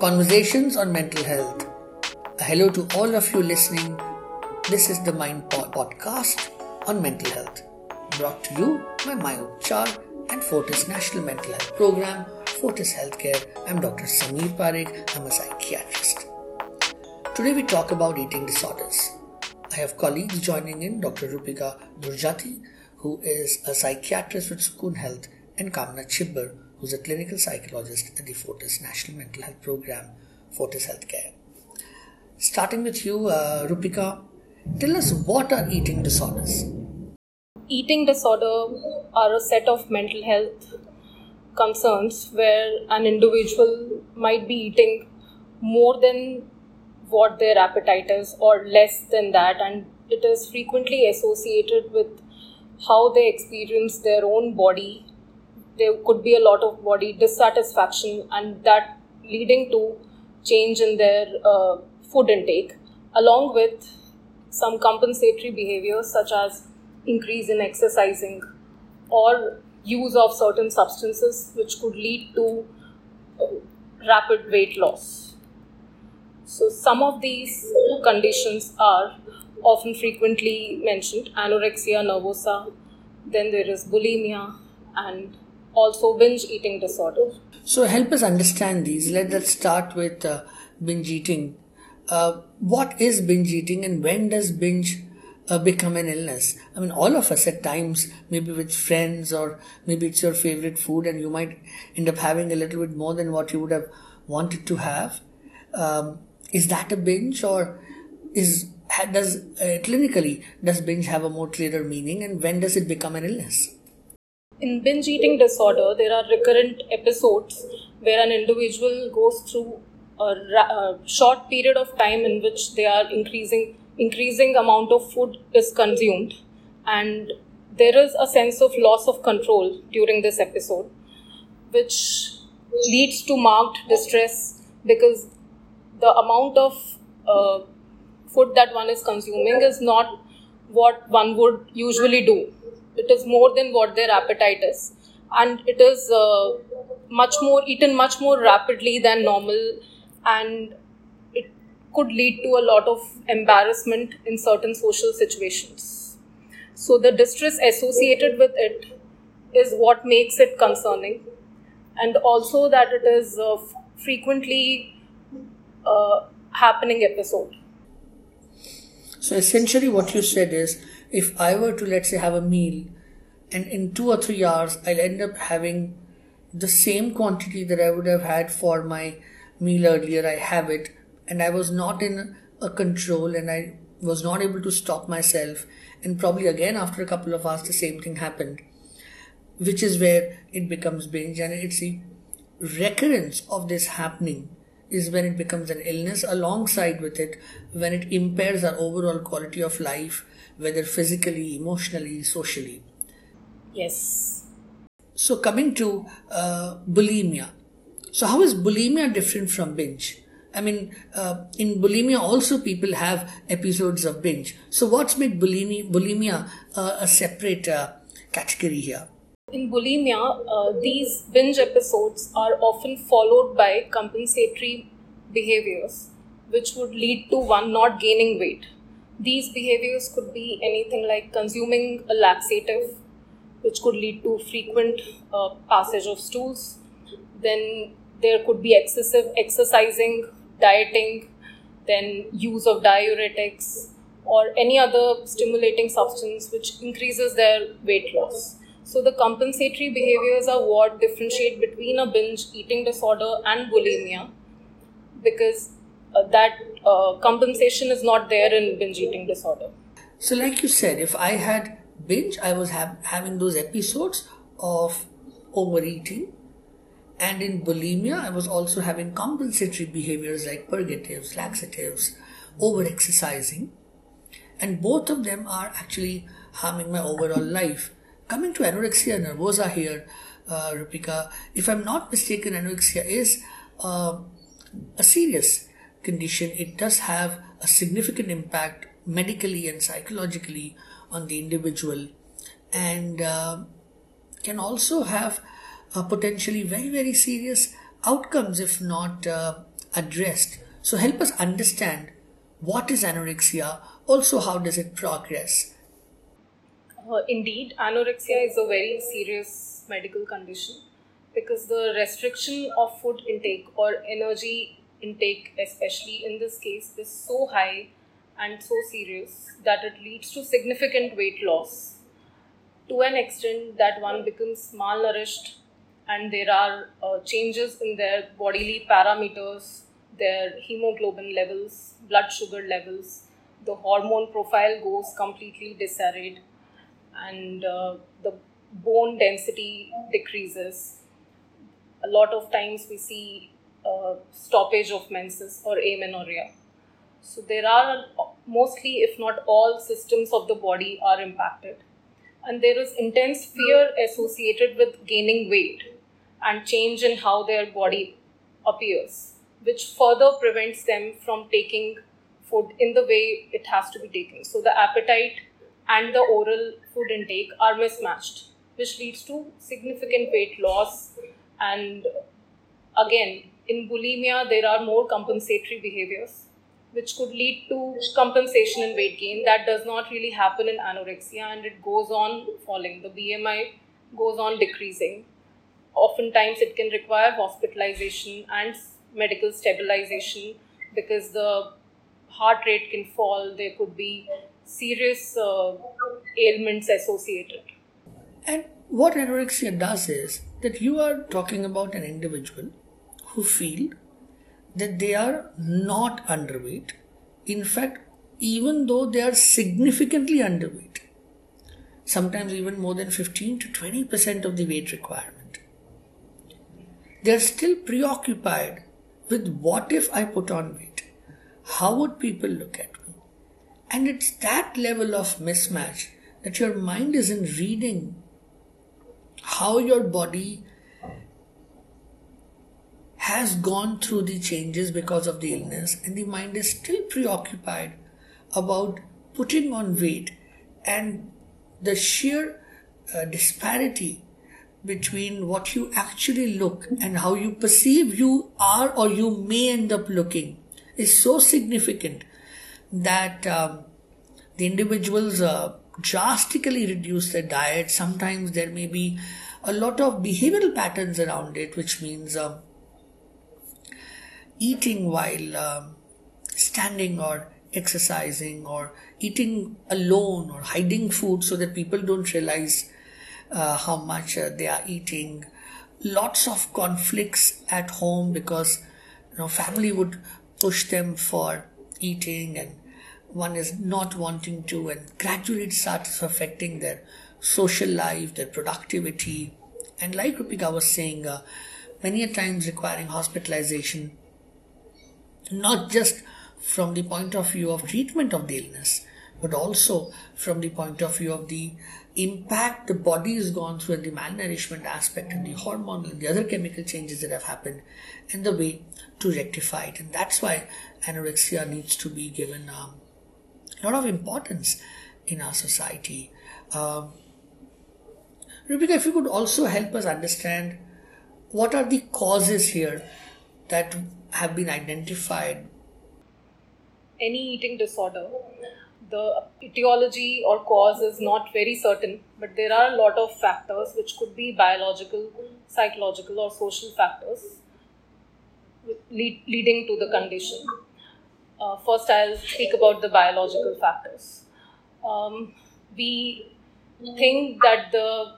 Conversations on mental health. Hello to all of you listening. This is the Mind Pod podcast on mental health, brought to you by Mayur Char and Fortis National Mental Health Program, Fortis Healthcare. I'm Dr. Samir Parikh. I'm a psychiatrist. Today we talk about eating disorders. I have colleagues joining in, Dr. Rupika Dhurjati, who is a psychiatrist with Sukoon Health, and Kamna Chibber, who's a clinical psychologist at the Fortis National Mental Health Program, Fortis Healthcare. Starting with you, uh, Rupika, tell us what are eating disorders? Eating disorder are a set of mental health concerns where an individual might be eating more than what their appetite is or less than that and it is frequently associated with how they experience their own body there could be a lot of body dissatisfaction and that leading to change in their uh, food intake along with some compensatory behaviors such as increase in exercising or use of certain substances which could lead to uh, rapid weight loss. So some of these conditions are often frequently mentioned anorexia nervosa then there is bulimia and also binge eating disorder. So, help us understand these. Let us start with uh, binge eating. Uh, what is binge eating and when does binge uh, become an illness? I mean, all of us at times, maybe with friends or maybe it's your favorite food, and you might end up having a little bit more than what you would have wanted to have. Um, is that a binge or is does uh, clinically does binge have a more clearer meaning and when does it become an illness? In binge eating disorder, there are recurrent episodes where an individual goes through a, a short period of time in which they are increasing increasing amount of food is consumed. And there is a sense of loss of control during this episode which leads to marked distress because the amount of uh, food that one is consuming is not what one would usually do it is more than what their appetite is. And it is uh, much more eaten much more rapidly than normal. And it could lead to a lot of embarrassment in certain social situations. So the distress associated with it is what makes it concerning. And also that it is a frequently uh, happening episode. So essentially what you said is if I were to, let's say, have a meal and in two or three hours I'll end up having the same quantity that I would have had for my meal earlier, I have it, and I was not in a control and I was not able to stop myself. And probably again, after a couple of hours, the same thing happened, which is where it becomes binge. And it's the recurrence of this happening is when it becomes an illness, alongside with it, when it impairs our overall quality of life whether physically, emotionally, socially. Yes. So, coming to uh, bulimia. So, how is bulimia different from binge? I mean, uh, in bulimia also people have episodes of binge. So, what's made bulimia, bulimia uh, a separate uh, category here? In bulimia, uh, these binge episodes are often followed by compensatory behaviors, which would lead to one not gaining weight these behaviors could be anything like consuming a laxative, which could lead to frequent uh, passage of stools. Then there could be excessive exercising, dieting, then use of diuretics or any other stimulating substance which increases their weight loss. So the compensatory behaviors are what differentiate between a binge eating disorder and bulimia because that uh, compensation is not there in binge eating disorder. So, like you said, if I had binge, I was ha- having those episodes of overeating. And in bulimia, I was also having compensatory behaviors like purgatives, laxatives, over exercising. And both of them are actually harming my overall life. Coming to anorexia nervosa here, uh, Rupika, if I'm not mistaken, anorexia is uh, a serious condition, it does have a significant impact medically and psychologically on the individual and uh, can also have uh, potentially very, very serious outcomes if not uh, addressed. So help us understand what is anorexia, also how does it progress? Uh, indeed, anorexia is a very serious medical condition because the restriction of food intake or energy intake, especially in this case, is so high and so serious that it leads to significant weight loss to an extent that one becomes malnourished and there are uh, changes in their bodily parameters, their hemoglobin levels, blood sugar levels, the hormone profile goes completely disarrayed, and uh, the bone density decreases. A lot of times we see uh, stoppage of menses or amenorrhea. So there are mostly, if not all, systems of the body are impacted. And there is intense fear associated with gaining weight and change in how their body appears, which further prevents them from taking food in the way it has to be taken. So the appetite and the oral food intake are mismatched, which leads to significant weight loss. And again, in bulimia, there are more compensatory behaviors which could lead to compensation in weight gain. That does not really happen in anorexia and it goes on falling. The BMI goes on decreasing. Oftentimes, it can require hospitalization and medical stabilization because the heart rate can fall, there could be serious uh, ailments associated. And what anorexia does is that you are talking about an individual who feel that they are not underweight. In fact, even though they are significantly underweight, sometimes even more than 15 to 20% of the weight requirement, they are still preoccupied with what if I put on weight? How would people look at me? And it's that level of mismatch that your mind isn't reading how your body has gone through the changes because of the illness and the mind is still preoccupied about putting on weight and the sheer uh, disparity between what you actually look and how you perceive you are or you may end up looking is so significant that um, the individuals uh, drastically reduce their diet. Sometimes there may be a lot of behavioral patterns around it, which means um, eating while um, standing or exercising or eating alone or hiding food so that people don't realize uh, how much uh, they are eating. Lots of conflicts at home because you know family would push them for eating and one is not wanting to and gradually it starts affecting their social life their productivity. And like Rupika was saying uh, many a times requiring hospitalization not just from the point of view of treatment of the illness, but also from the point of view of the impact the body has gone through and the malnourishment aspect and the hormonal and the other chemical changes that have happened and the way to rectify it. And that's why anorexia needs to be given um, a lot of importance in our society. Um, if you could also help us understand what are the causes here that have been identified? Any eating disorder, the etiology or cause is not very certain, but there are a lot of factors which could be biological, psychological, or social factors lead, leading to the condition. Uh, first, I'll speak about the biological factors. Um, we think that the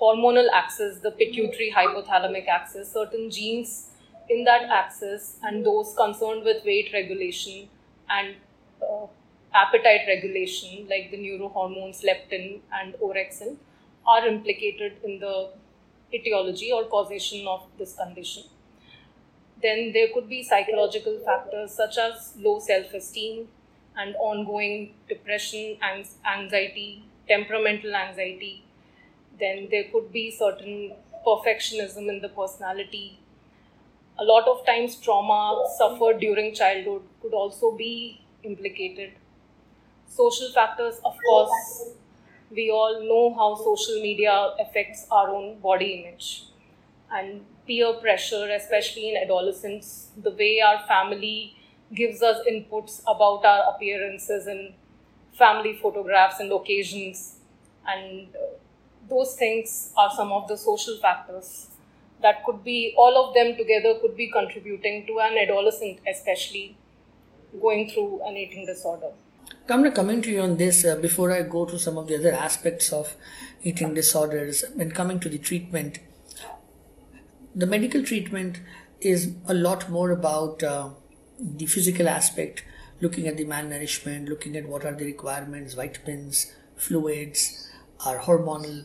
hormonal axis, the pituitary hypothalamic axis, certain genes in that axis and those concerned with weight regulation and uh, appetite regulation, like the neurohormones leptin and orexin, are implicated in the etiology or causation of this condition. Then there could be psychological factors such as low self esteem and ongoing depression, and anxiety, temperamental anxiety. Then there could be certain perfectionism in the personality, a lot of times trauma suffered during childhood could also be implicated. Social factors, of course, we all know how social media affects our own body image. and peer pressure, especially in adolescence, the way our family gives us inputs about our appearances in family photographs and occasions, and uh, those things are some of the social factors that could be all of them together could be contributing to an adolescent, especially going through an eating disorder. Kamna, coming to you on this uh, before I go to some of the other aspects of eating disorders and coming to the treatment. The medical treatment is a lot more about uh, the physical aspect, looking at the malnourishment, looking at what are the requirements, vitamins, fluids, our hormonal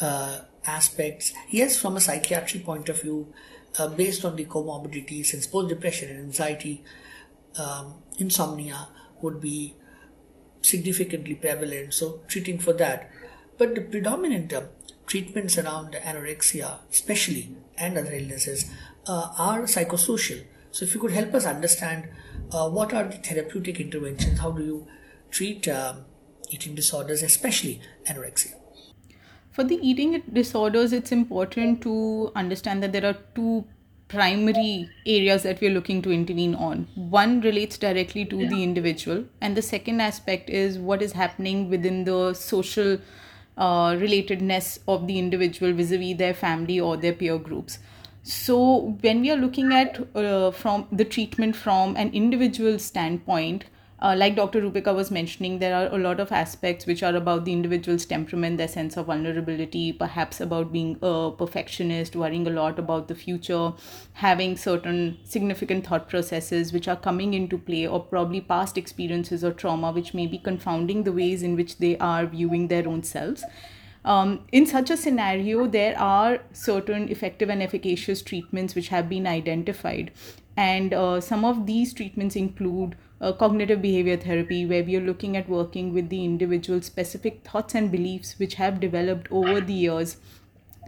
uh, aspects. Yes, from a psychiatry point of view, uh, based on the comorbidities, since both depression and anxiety, um, insomnia would be significantly prevalent, so treating for that. But the predominant uh, treatments around anorexia, especially and other illnesses, uh, are psychosocial. So, if you could help us understand uh, what are the therapeutic interventions, how do you treat um, eating disorders, especially anorexia? For the eating disorders, it's important to understand that there are two primary areas that we're looking to intervene on. One relates directly to the individual, and the second aspect is what is happening within the social uh, relatedness of the individual vis a vis their family or their peer groups. So, when we are looking at uh, from the treatment from an individual standpoint, uh, like Dr. Rupika was mentioning, there are a lot of aspects which are about the individual's temperament, their sense of vulnerability, perhaps about being a perfectionist, worrying a lot about the future, having certain significant thought processes which are coming into play, or probably past experiences or trauma which may be confounding the ways in which they are viewing their own selves. Um, in such a scenario, there are certain effective and efficacious treatments which have been identified. And uh, some of these treatments include uh, cognitive behavior therapy, where we are looking at working with the individual specific thoughts and beliefs which have developed over the years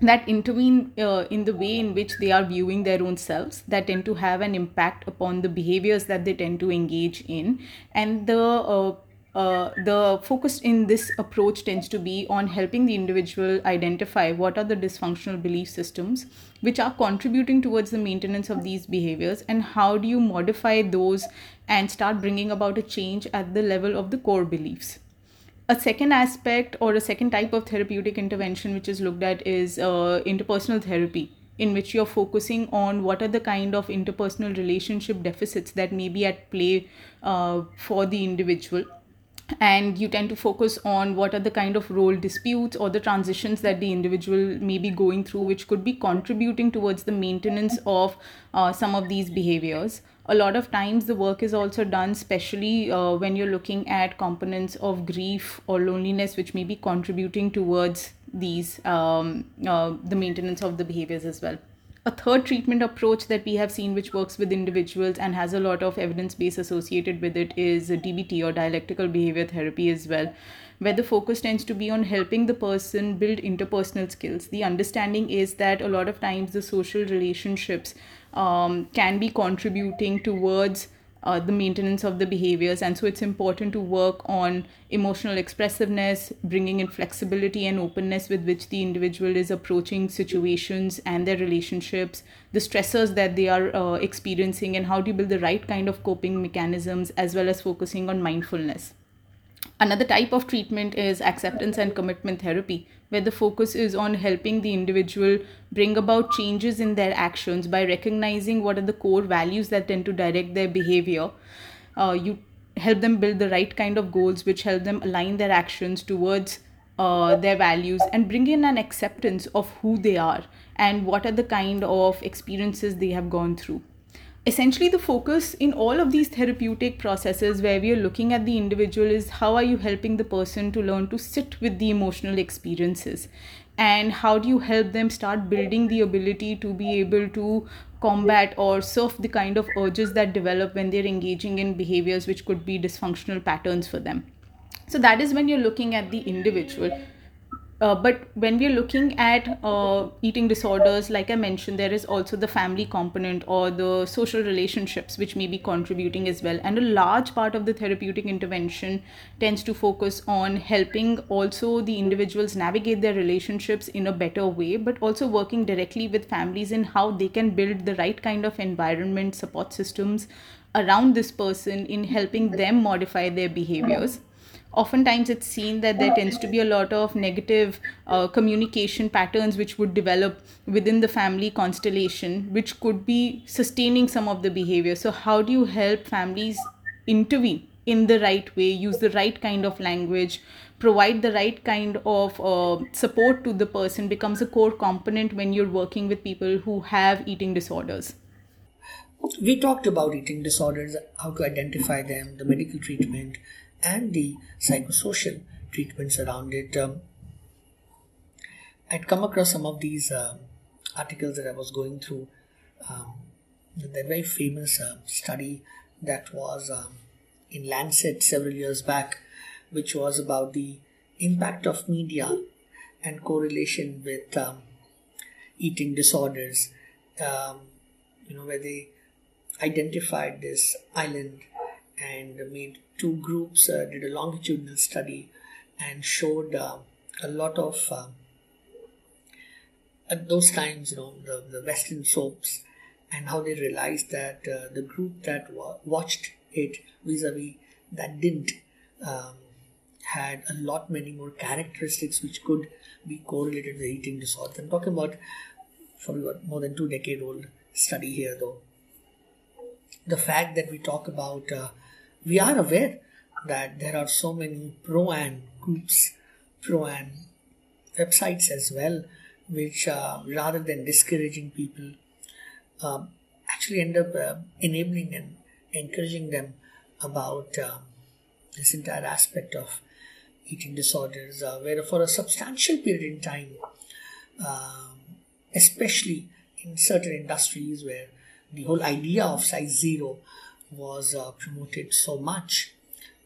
that intervene uh, in the way in which they are viewing their own selves that tend to have an impact upon the behaviors that they tend to engage in. And the uh, uh, the focus in this approach tends to be on helping the individual identify what are the dysfunctional belief systems which are contributing towards the maintenance of these behaviors and how do you modify those and start bringing about a change at the level of the core beliefs. A second aspect or a second type of therapeutic intervention which is looked at is uh, interpersonal therapy in which you're focusing on what are the kind of interpersonal relationship deficits that may be at play uh, for the individual and you tend to focus on what are the kind of role disputes or the transitions that the individual may be going through which could be contributing towards the maintenance of uh, some of these behaviors. A lot of times the work is also done especially uh, when you're looking at components of grief or loneliness which may be contributing towards these um, uh, the maintenance of the behaviors as well a third treatment approach that we have seen which works with individuals and has a lot of evidence base associated with it is dbt or dialectical behavior therapy as well where the focus tends to be on helping the person build interpersonal skills. The understanding is that a lot of times the social relationships um, can be contributing towards uh, the maintenance of the behaviors. And so it's important to work on emotional expressiveness bringing in flexibility and openness with which the individual is approaching situations and their relationships the stressors that they are uh, experiencing and how do you build the right kind of coping mechanisms as well as focusing on mindfulness Another type of treatment is acceptance and commitment therapy, where the focus is on helping the individual bring about changes in their actions by recognizing what are the core values that tend to direct their behavior. Uh, you help them build the right kind of goals which help them align their actions towards uh, their values and bring in an acceptance of who they are and what are the kind of experiences they have gone through essentially the focus in all of these therapeutic processes where we are looking at the individual is how are you helping the person to learn to sit with the emotional experiences? And how do you help them start building the ability to be able to combat or surf the kind of urges that develop when they're engaging in behaviors which could be dysfunctional patterns for them? So that is when you're looking at the individual uh, but when we're looking at uh, eating disorders, like I mentioned, there is also the family component or the social relationships which may be contributing as well. And a large part of the therapeutic intervention tends to focus on helping also the individuals navigate their relationships in a better way, but also working directly with families in how they can build the right kind of environment, support systems around this person in helping them modify their behaviors oftentimes it's seen that there tends to be a lot of negative uh, communication patterns which would develop within the family constellation which could be sustaining some of the behavior. So how do you help families intervene in the right way use the right kind of language provide the right kind of uh, support to the person becomes a core component when you're working with people who have eating disorders? We talked about eating disorders how to identify them the medical treatment and the psychosocial treatments around it. Um, I'd come across some of these uh, articles that I was going through. Um, the very famous uh, study that was um, in Lancet several years back, which was about the impact of media and correlation with um, eating disorders. Um, you know, where they identified this island and made two groups uh, did a longitudinal study and showed uh, a lot of uh, at those times you know the, the western soaps and how they realized that uh, the group that wa- watched it vis-a-vis that didn't um, had a lot many more characteristics which could be correlated with eating disorders i'm talking about about more than two decade old study here though. The fact that we talk about uh, we are aware that there are so many pro-an groups, pro-an websites as well, which uh, rather than discouraging people, um, actually end up uh, enabling and encouraging them about uh, this entire aspect of eating disorders, uh, where for a substantial period in time, um, especially in certain industries where the whole idea of size zero was uh, promoted so much.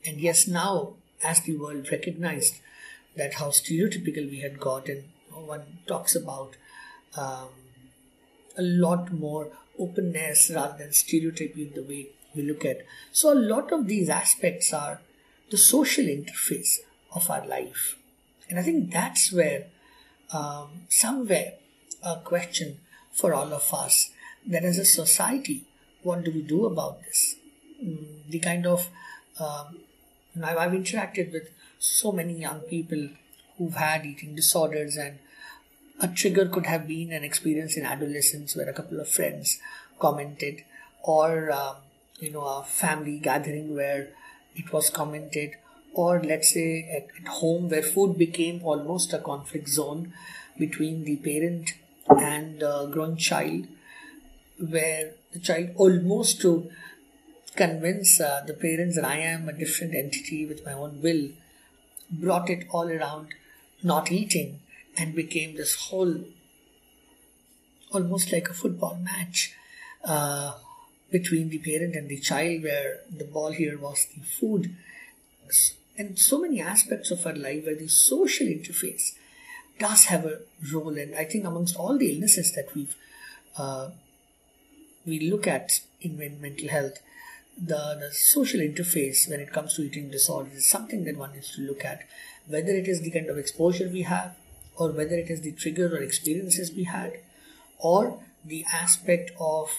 And yes, now as the world recognized that how stereotypical we had gotten, one talks about um, a lot more openness rather than stereotyping the way we look at. So, a lot of these aspects are the social interface of our life. And I think that's where, um, somewhere, a question for all of us that as a society, what do we do about this? Mm, the kind of um, I've, I've interacted with so many young people who've had eating disorders, and a trigger could have been an experience in adolescence where a couple of friends commented, or um, you know, a family gathering where it was commented, or let's say at, at home where food became almost a conflict zone between the parent and the growing child, where the child almost to convince uh, the parents that I am a different entity with my own will, brought it all around not eating and became this whole almost like a football match uh, between the parent and the child, where the ball here was the food. And so many aspects of our life where the social interface does have a role. And I think amongst all the illnesses that we've uh, we look at in mental health, the, the social interface when it comes to eating disorders is something that one needs to look at. Whether it is the kind of exposure we have, or whether it is the trigger or experiences we had, or the aspect of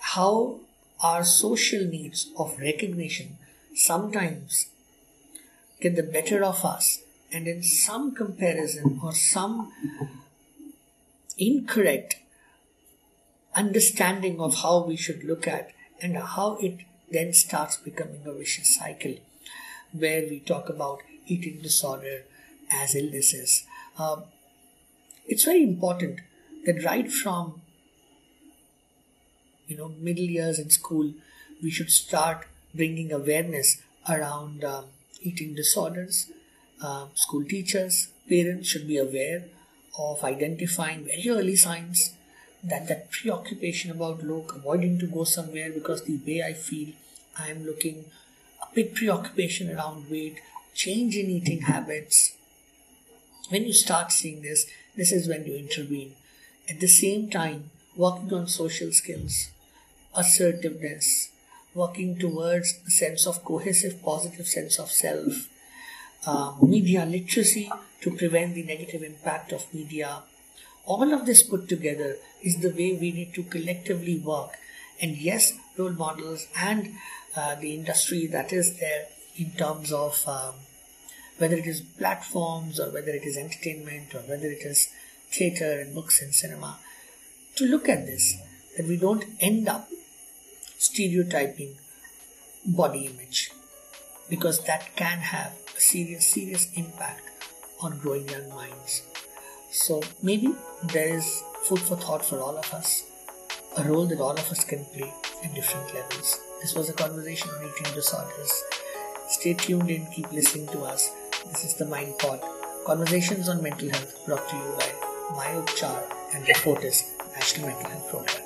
how our social needs of recognition sometimes get the better of us, and in some comparison or some incorrect understanding of how we should look at and how it then starts becoming a vicious cycle where we talk about eating disorder as illnesses. Um, it's very important that right from you know middle years in school we should start bringing awareness around um, eating disorders. Uh, school teachers, parents should be aware of identifying very early signs that that preoccupation about look, avoiding to go somewhere because the way I feel I am looking, a big preoccupation around weight, change in eating habits, when you start seeing this, this is when you intervene. At the same time, working on social skills, assertiveness, working towards a sense of cohesive, positive sense of self, uh, media literacy to prevent the negative impact of media. All of this put together is the way we need to collectively work. And yes, role models and uh, the industry that is there in terms of um, whether it is platforms or whether it is entertainment or whether it is theatre and books and cinema, to look at this, that we don't end up stereotyping body image because that can have a serious, serious impact on growing young minds. So maybe there is food for thought for all of us, a role that all of us can play at different levels. This was a conversation on eating disorders. Stay tuned in, keep listening to us. This is the Mind Pod. Conversations on mental health brought to you by Mayur Char and the Fortis National Mental Health Program.